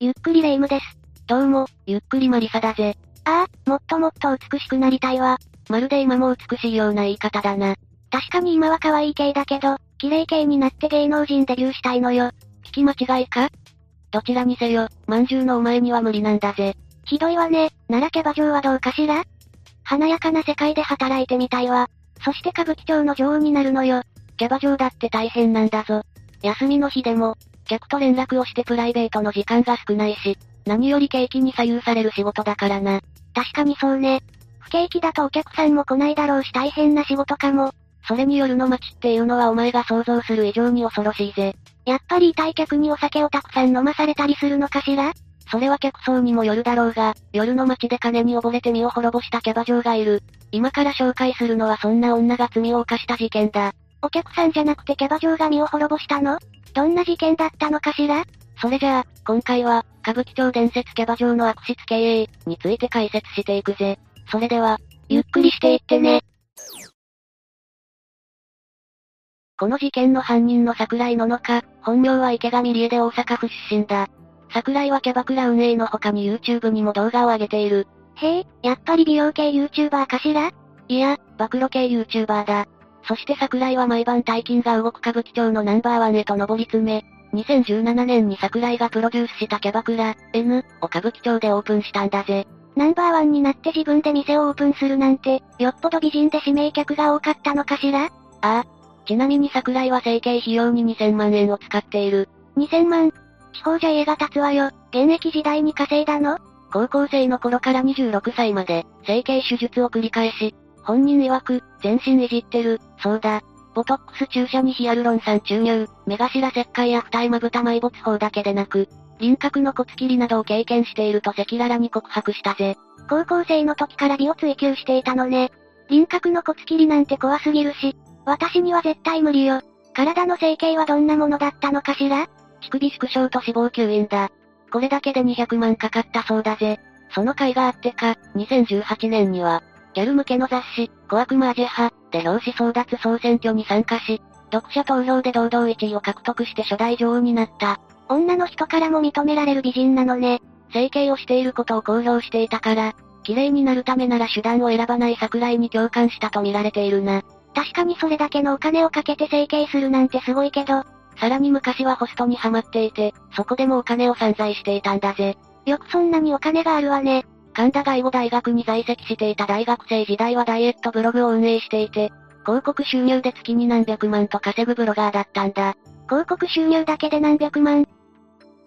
ゆっくりレ夢ムです。どうも、ゆっくりマリサだぜ。ああ、もっともっと美しくなりたいわ。まるで今も美しいような言い方だな。確かに今は可愛い系だけど、綺麗系になって芸能人デビューしたいのよ。聞き間違いか？どちらにせよ、まんじゅうのお前には無理なんだぜ。ひどいわね。ならキャバ嬢はどうかしら？華やかな世界で働いてみたいわ。そして歌舞伎町の女王になるのよ。キャバ嬢だって大変なんだぞ。休みの日でも、客と連絡をしてプライベートの時間が少ないし、何より景気に左右される仕事だからな。確かにそうね。不景気だとお客さんも来ないだろうし大変な仕事かも。それに夜の街っていうのはお前が想像する以上に恐ろしいぜ。やっぱり痛い客にお酒をたくさん飲まされたりするのかしら？それは客層にもよるだろうが、夜の街で金に溺れて身を滅ぼしたキャバ嬢がいる。今から紹介するのはそんな女が罪を犯した事件だ。お客さんじゃなくてキャバ嬢が身を滅ぼしたの？どんな事件だったのかしら？それじゃあ、今回は、歌舞伎町伝説キャバ嬢の悪質経営について解説していくぜ。それでは、ゆっくりしていってね。この事件の犯人の桜井ののか、本名は池上理恵で大阪府出身だ。桜井はキャバクラ運営の他に YouTube にも動画を上げている。へえ、やっぱり美容系 YouTuber かしら？いや、暴露系 YouTuber だ。そして桜井は毎晩大金が動く歌舞伎町のナンバーワンへと上り詰め、2017年に桜井がプロデュースしたキャバクラ、N を歌舞伎町でオープンしたんだぜ。ナンバーワンになって自分で店をオープンするなんて、よっぽど美人で指名客が多かったのかしら？ああ。ちなみに桜井は整形費用に2000万円を使っている。2000万？地方じゃ家が立つわよ。現役時代に稼いだの？高校生の頃から26歳まで、整形手術を繰り返し、本人曰く、全身いじってる、そうだ。ボトックス注射にヒアルロン酸注入、目頭切開や二重まぶた埋没法だけでなく、輪郭の骨切りなどを経験していると赤裸々に告白したぜ。高校生の時から美を追求していたのね。輪郭の骨切りなんて怖すぎるし、私には絶対無理よ。体の整形はどんなものだったのかしら？乳首縮小と脂肪吸引だ。これだけで200万かかったそうだぜ。その甲斐があってか、2018年には、ギャル向けの雑誌、小悪魔アジェハ、で表紙争奪総選挙に参加し、読者投票で堂々1位を獲得して初代女王になった。女の人からも認められる美人なのね。整形をしていることを公表していたから、綺麗になるためなら手段を選ばない桜井に共感したと見られているな。確かにそれだけのお金をかけて整形するなんてすごいけど、さらに昔はホストにハマっていて、そこでもお金を散財していたんだぜ。よくそんなにお金があるわね。神田外語大学に在籍していた大学生時代はダイエットブログを運営していて、広告収入で月に何百万と稼ぐブロガーだったんだ。広告収入だけで何百万？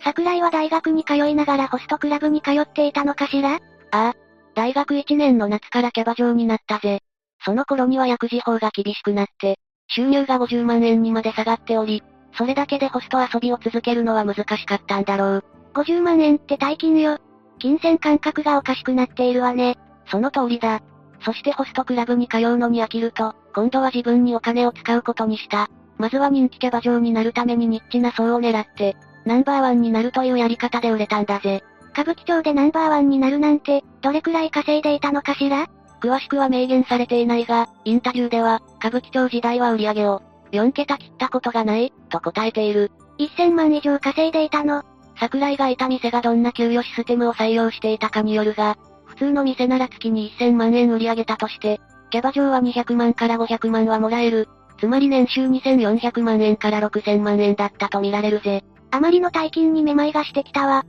桜井は大学に通いながらホストクラブに通っていたのかしら？ああ。大学1年の夏からキャバ嬢になったぜ。その頃には薬事法が厳しくなって、収入が50万円にまで下がっており、それだけでホスト遊びを続けるのは難しかったんだろう。50万円って大金よ。金銭感覚がおかしくなっているわね。その通りだ。そしてホストクラブに通うのに飽きると、今度は自分にお金を使うことにした。まずは人気キャバ嬢になるためにニッチな層を狙って、ナンバーワンになるというやり方で売れたんだぜ。歌舞伎町でナンバーワンになるなんて、どれくらい稼いでいたのかしら？詳しくは明言されていないが、インタビューでは、歌舞伎町時代は売り上げを、4桁切ったことがない、と答えている。1000万以上稼いでいたの。桜井がいた店がどんな給与システムを採用していたかによるが、普通の店なら月に1000万円売り上げたとして、キャバ嬢は200万から500万はもらえる。つまり年収2400万円から6000万円だったと見られるぜ。あまりの大金にめまいがしてきたわ。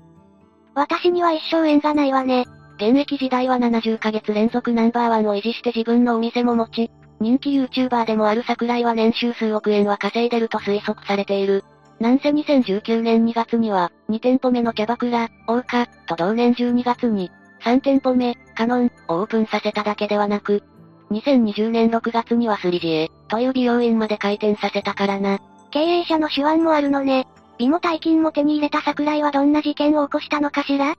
私には一生縁がないわね。現役時代は70ヶ月連続ナンバーワンを維持して自分のお店も持ち、人気 YouTuber でもある桜井は年収数億円は稼いでると推測されている。なんせ2019年2月には、2店舗目のキャバクラ、大花、と同年12月に、3店舗目、カノン、をオープンさせただけではなく、2020年6月にはスリジエ、という美容院まで開店させたからな。経営者の手腕もあるのね。美も大金も手に入れた桜井はどんな事件を起こしたのかしら？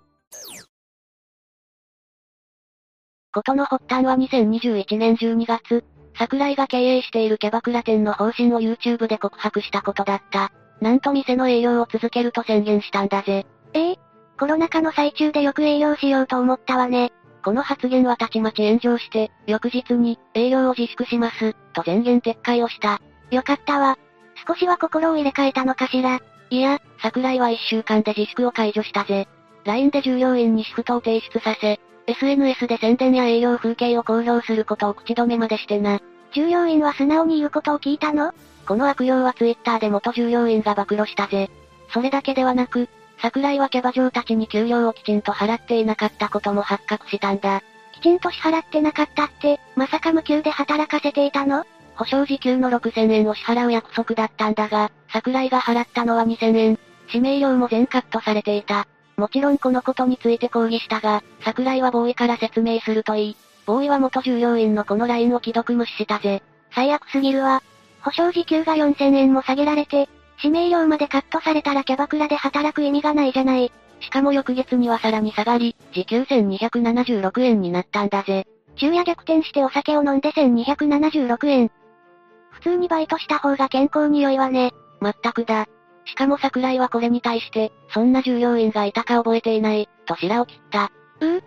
ことの発端は2021年12月、桜井が経営しているキャバクラ店の方針を YouTube で告白したことだった。なんと店の営業を続けると宣言したんだぜ。ええコロナ禍の最中でよく営業しようと思ったわね。この発言はたちまち炎上して、翌日に、営業を自粛します、と宣言撤回をした。よかったわ。少しは心を入れ替えたのかしら。いや、桜井は1週間で自粛を解除したぜ。LINE で従業員にシフトを提出させ、SNS で宣伝や営業風景を公表することを口止めまでしてな。従業員は素直に言うことを聞いたの？この悪用は Twitter で元従業員が暴露したぜ。それだけではなく、桜井はキャバ嬢たちに給料をきちんと払っていなかったことも発覚したんだ。きちんと支払ってなかったって、まさか無給で働かせていたの？保証時給の6000円を支払う約束だったんだが、桜井が払ったのは2000円。指名料も全カットされていた。もちろんこのことについて抗議したが、桜井はボーイから説明するといい。ボーイは元従業員のこの LINE を既読無視したぜ。最悪すぎるわ。保証時給が4000円も下げられて、指名料までカットされたらキャバクラで働く意味がないじゃない。しかも翌月にはさらに下がり、時給1276円になったんだぜ。昼夜逆転してお酒を飲んで1276円。普通にバイトした方が健康に良いわね。まったくだ。しかも桜井はこれに対して、そんな従業員がいたか覚えていない、と白を切った。うう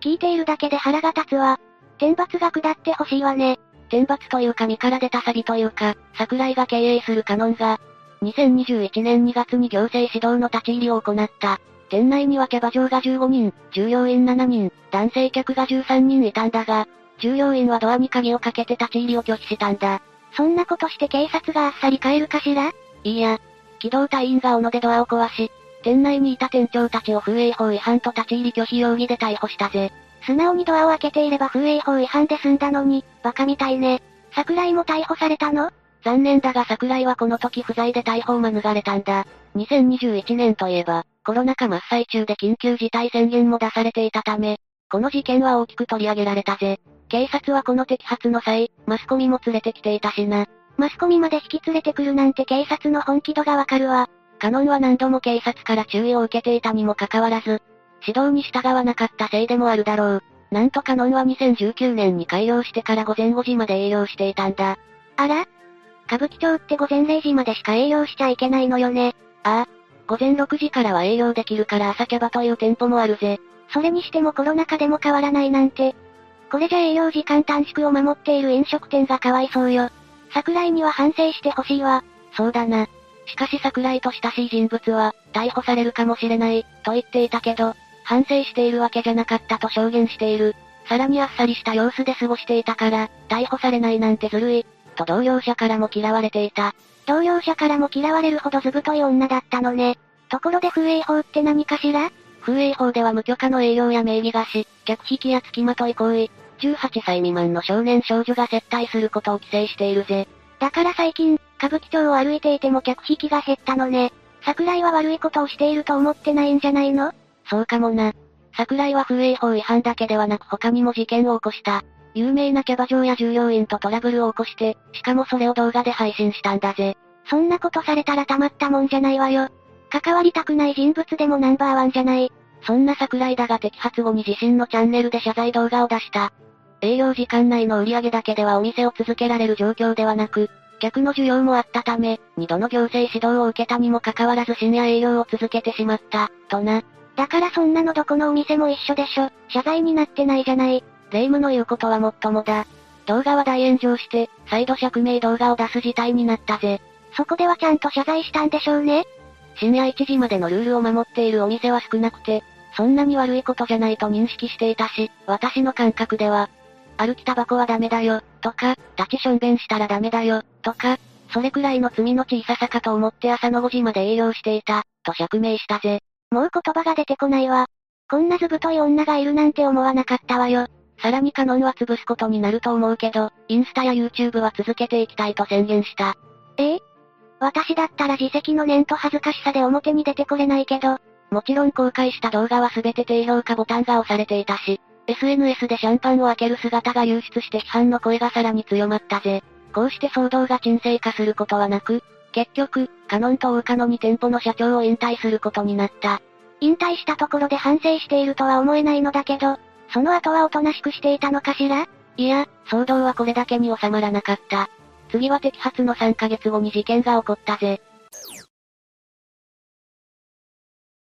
聞いているだけで腹が立つわ。天罰が下ってほしいわね。天罰というか身から出た詐欺というか、桜井が経営するカノンが、2021年2月に行政指導の立ち入りを行った。店内にはキャバ嬢が15人、従業員7人、男性客が13人いたんだが、従業員はドアに鍵をかけて立ち入りを拒否したんだ。そんなことして警察があっさり帰るかしら？いいや、機動隊員が斧でドアを壊し、店内にいた店長たちを風営法違反と立ち入り拒否容疑で逮捕したぜ。素直にドアを開けていれば風営法違反で済んだのに、バカみたいね。桜井も逮捕されたの？残念だが桜井はこの時不在で逮捕を免れたんだ。2021年といえば、コロナ禍真っ最中で緊急事態宣言も出されていたため、この事件は大きく取り上げられたぜ。警察はこの摘発の際、マスコミも連れてきていたしな。マスコミまで引き連れてくるなんて警察の本気度がわかるわ。カノンは何度も警察から注意を受けていたにもかかわらず、指導に従わなかったせいでもあるだろう。なんとカノンは2019年に開業してから午前5時まで営業していたんだ。あら？歌舞伎町って午前0時までしか営業しちゃいけないのよね。ああ。午前6時からは営業できるから朝キャバという店舗もあるぜ。それにしてもコロナ禍でも変わらないなんて。これじゃ営業時間短縮を守っている飲食店がかわいそうよ。桜井には反省してほしいわ。そうだな。しかし桜井と親しい人物は、逮捕されるかもしれない、と言っていたけど、反省しているわけじゃなかったと証言している。さらにあっさりした様子で過ごしていたから、逮捕されないなんてずるい、と同僚者からも嫌われていた。同僚者からも嫌われるほどずぶとい女だったのね。ところで風営法って何かしら？風営法では無許可の営業や名義貸し、客引きや付きまとい行為、18歳未満の少年少女が接待することを規制しているぜ。だから最近、歌舞伎町を歩いていても客引きが減ったのね。桜井は悪いことをしていると思ってないんじゃないの？そうかもな。桜井は風営法違反だけではなく他にも事件を起こした。有名なキャバ嬢や従業員とトラブルを起こして、しかもそれを動画で配信したんだぜ。そんなことされたらたまったもんじゃないわよ。関わりたくない人物でもナンバーワンじゃない。そんな桜井だが摘発後に自身のチャンネルで謝罪動画を出した。営業時間内の売り上げだけではお店を続けられる状況ではなく、客の需要もあったため、二度の行政指導を受けたにもかかわらず深夜営業を続けてしまった、とな。だからそんなのどこのお店も一緒でしょ。謝罪になってないじゃない。霊夢の言うことはもっともだ。動画は大炎上して、再度釈明動画を出す事態になったぜ。そこではちゃんと謝罪したんでしょうね。深夜1時までのルールを守っているお店は少なくて、そんなに悪いことじゃないと認識していたし、私の感覚では、歩きタバコはダメだよ、とか、立ちしょんべんしたらダメだよ、とか、それくらいの罪の小ささかと思って朝の5時まで営業していた、と釈明したぜ。もう言葉が出てこないわ。こんなずぶとい女がいるなんて思わなかったわよ。さらにカノンは潰すことになると思うけど、インスタや YouTube は続けていきたいと宣言した。え？え私だったら自責の念と恥ずかしさで表に出てこれないけど、もちろん公開した動画は全て低評価ボタンが押されていたし、SNS でシャンパンを開ける姿が流出して批判の声がさらに強まったぜ。こうして騒動が沈静化することはなく、結局、カノンと大カノに店舗の社長を引退することになった。引退したところで反省しているとは思えないのだけど、その後はおとなしくしていたのかしら？いや、騒動はこれだけに収まらなかった。次は摘発の3ヶ月後に事件が起こったぜ。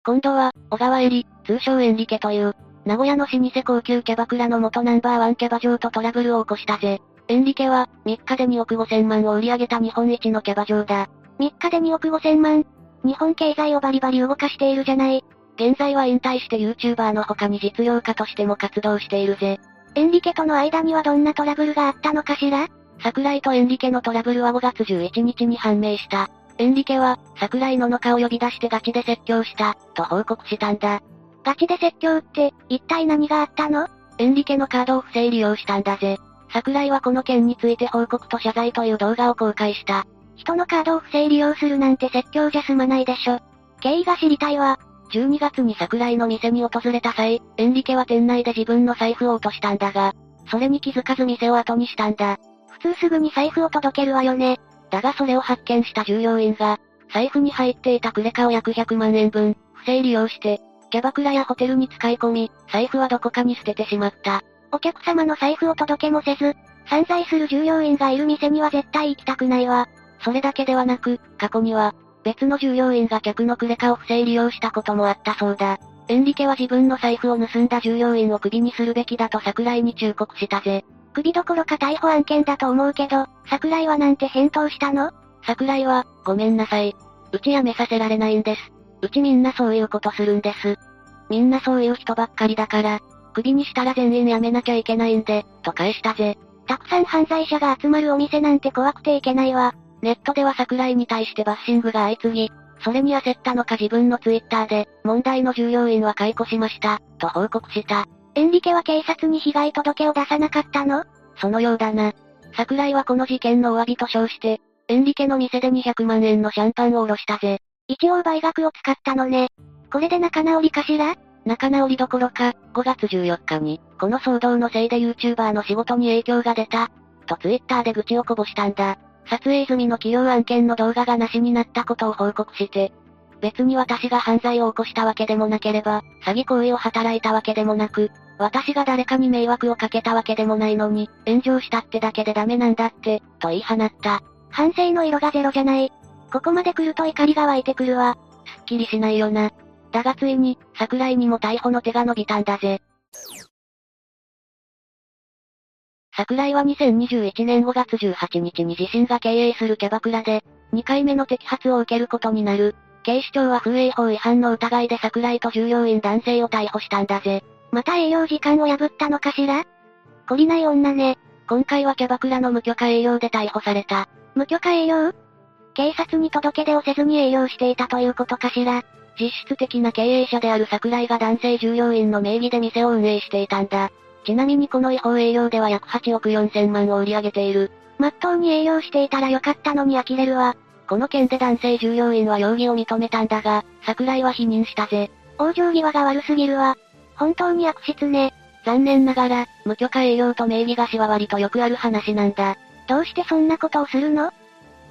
今度は、小川エリ、通称エンリケという、名古屋の老舗高級キャバクラの元ナンバーワンキャバ嬢とトラブルを起こしたぜ。エンリケは、3日で2億5千万を売り上げた日本一のキャバ嬢だ。3日で2億5千万日本経済をバリバリ動かしているじゃない。現在は引退して YouTuber の他に実業家としても活動しているぜ。エンリケとの間にはどんなトラブルがあったのかしら？桜井とエンリケのトラブルは5月11日に判明した。エンリケは、桜井ののかを呼び出してガチで説教した、と報告したんだ。ガチで説教って、一体何があったの？エンリケのカードを不正利用したんだぜ。桜井はこの件について報告と謝罪という動画を公開した。人のカードを不正利用するなんて説教じゃ済まないでしょ。経緯が知りたいわ。12月に桜井の店に訪れた際、エンリケは店内で自分の財布を落としたんだが、それに気づかず店を後にしたんだ。普通すぐに財布を届けるわよね。だがそれを発見した従業員が、財布に入っていたクレカを約100万円分、不正利用して、キャバクラやホテルに使い込み、財布はどこかに捨ててしまった。お客様の財布を届けもせず、散財する従業員がいる店には絶対行きたくないわ。それだけではなく、過去には、別の従業員が客のクレカを不正利用したこともあったそうだ。エンリケは自分の財布を盗んだ従業員をクビにするべきだと桜井に忠告したぜ。首どころか逮捕案件だと思うけど、桜井はなんて返答したの？桜井は、ごめんなさい。うち辞めさせられないんです。うちみんなそういうことするんです。みんなそういう人ばっかりだから、首にしたら全員辞めなきゃいけないんで、と返したぜ。たくさん犯罪者が集まるお店なんて怖くていけないわ。ネットでは桜井に対してバッシングが相次ぎ、それに焦ったのか自分のツイッターで、問題の従業員は解雇しました、と報告した。エンリケは警察に被害届を出さなかったの？そのようだな。桜井はこの事件のお詫びと称して、エンリケの店で200万円のシャンパンをおろしたぜ。一応倍額を使ったのね。これで仲直りかしら？仲直りどころか、5月14日に、この騒動のせいで YouTuber の仕事に影響が出た、と Twitter で愚痴をこぼしたんだ。撮影済みの企業案件の動画がなしになったことを報告して、別に私が犯罪を起こしたわけでもなければ、詐欺行為を働いたわけでもなく、私が誰かに迷惑をかけたわけでもないのに、炎上したってだけでダメなんだって、と言い放った。反省の色がゼロじゃない。ここまで来ると怒りが湧いてくるわ。すっきりしないよな。だがついに、桜井にも逮捕の手が伸びたんだぜ。桜井は2021年5月18日に自身が経営するキャバクラで、2回目の摘発を受けることになる。警視庁は風営法違反の疑いで桜井と従業員男性を逮捕したんだぜ。また営業時間を破ったのかしら？懲りない女ね。今回はキャバクラの無許可営業で逮捕された。無許可営業？警察に届け出をせずに営業していたということかしら？実質的な経営者である桜井が男性従業員の名義で店を運営していたんだ。ちなみにこの違法営業では約8億4千万を売り上げている。まっとうに営業していたらよかったのに呆れるわ。この件で男性従業員は容疑を認めたんだが、桜井は否認したぜ。往生際が悪すぎるわ。本当に悪質ね。残念ながら、無許可営業と名義貸しは割とよくある話なんだ。どうしてそんなことをするの？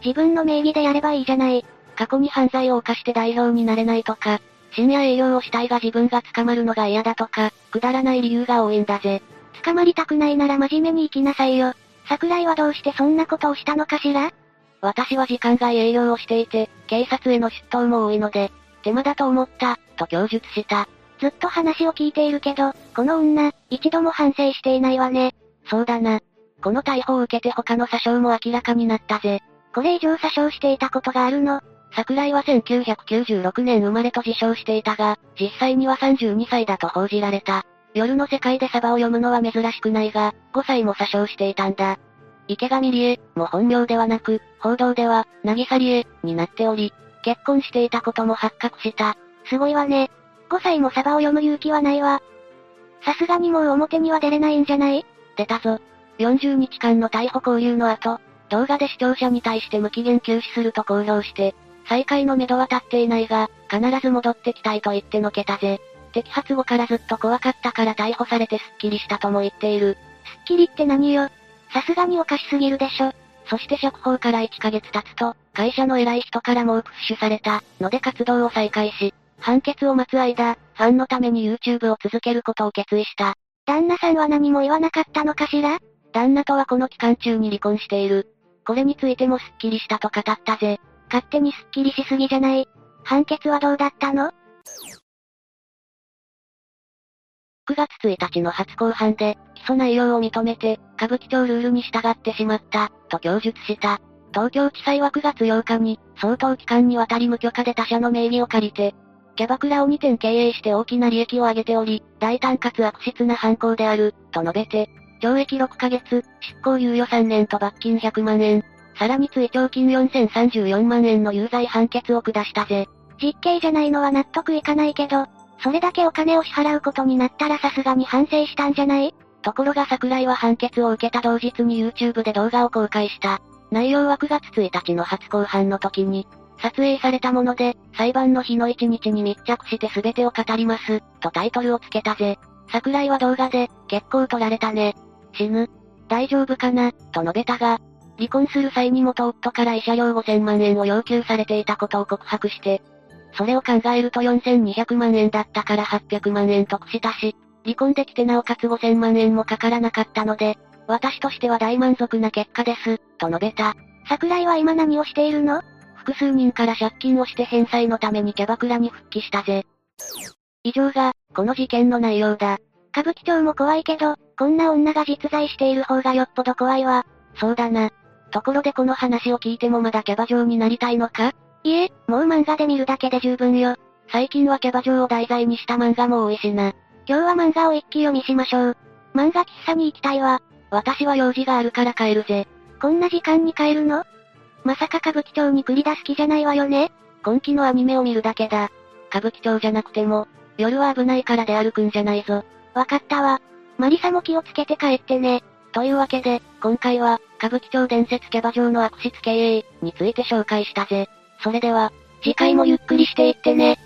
自分の名義でやればいいじゃない。過去に犯罪を犯して代表になれないとか、深夜営業をしたいが自分が捕まるのが嫌だとか、くだらない理由が多いんだぜ。捕まりたくないなら真面目に生きなさいよ。桜井はどうしてそんなことをしたのかしら？私は時間外営業をしていて、警察への出頭も多いので、手間だと思った、と供述した。ずっと話を聞いているけど、この女、一度も反省していないわね。そうだな。この逮捕を受けて他の詐称も明らかになったぜ。これ以上詐称していたことがあるの？桜井は1996年生まれと自称していたが、実際には32歳だと報じられた。夜の世界でサバを読むのは珍しくないが、5歳も詐称していたんだ。池上理恵も本名ではなく、報道では、渚理恵になっており、結婚していたことも発覚した。すごいわね。5歳もサバを読む勇気はないわ。さすがにもう表には出れないんじゃない？出たぞ。40日間の逮捕交流の後、動画で視聴者に対して無期限休止すると公表して、再開のめどは立っていないが、必ず戻ってきたいと言ってのけたぜ。摘発後からずっと怖かったから逮捕されてスッキリしたとも言っている。スッキリって何よ？さすがにおかしすぎるでしょ。そして釈放から1ヶ月経つと、会社の偉い人からもうプッシュされた、ので活動を再開し、判決を待つ間、ファンのために YouTube を続けることを決意した。旦那さんは何も言わなかったのかしら？旦那とはこの期間中に離婚している。これについてもスッキリしたと語ったぜ。勝手にスッキリしすぎじゃない。判決はどうだったの？9月1日の初公判で、起訴内容を認めて、歌舞伎町ルールに従ってしまった、と供述した。東京地裁は9月8日に、相当期間にわたり無許可で他社の名義を借りて、キャバクラを2店経営して大きな利益を上げており、大胆かつ悪質な犯行である、と述べて、懲役6ヶ月、執行猶予3年と罰金100万円、さらに追徴金4034万円の有罪判決を下したぜ。実刑じゃないのは納得いかないけど、それだけお金を支払うことになったらさすがに反省したんじゃない？ところが桜井は判決を受けた同日に YouTube で動画を公開した。内容は9月1日の初公判の時に、撮影されたもので、裁判の日の1日に密着して全てを語ります、とタイトルをつけたぜ。桜井は動画で、結構取られたね。死ぬ。大丈夫かな、と述べたが、離婚する際に元夫から慰謝料5000万円を要求されていたことを告白して、それを考えると4200万円だったから800万円得したし、離婚できてなおかつ5000万円もかからなかったので、私としては大満足な結果です、と述べた。桜井は今何をしているの？複数人から借金をして返済のためにキャバクラに復帰したぜ。以上が、この事件の内容だ。歌舞伎町も怖いけど、こんな女が実在している方がよっぽど怖いわ。そうだな。ところでこの話を聞いてもまだキャバ嬢になりたいのか？いえ、もう漫画で見るだけで十分よ。最近はキャバ嬢を題材にした漫画も多いしな。今日は漫画を一気読みしましょう。漫画喫茶に行きたいわ。私は用事があるから帰るぜ。こんな時間に帰るの？まさか歌舞伎町に繰り出す気じゃないわよね今期のアニメを見るだけだ。歌舞伎町じゃなくても、夜は危ないから出歩くんじゃないぞ。わかったわ。マリサも気をつけて帰ってね。というわけで、今回は、歌舞伎町伝説キャバ嬢の悪質経営について紹介したぜ。それでは、次回もゆっくりしていってね。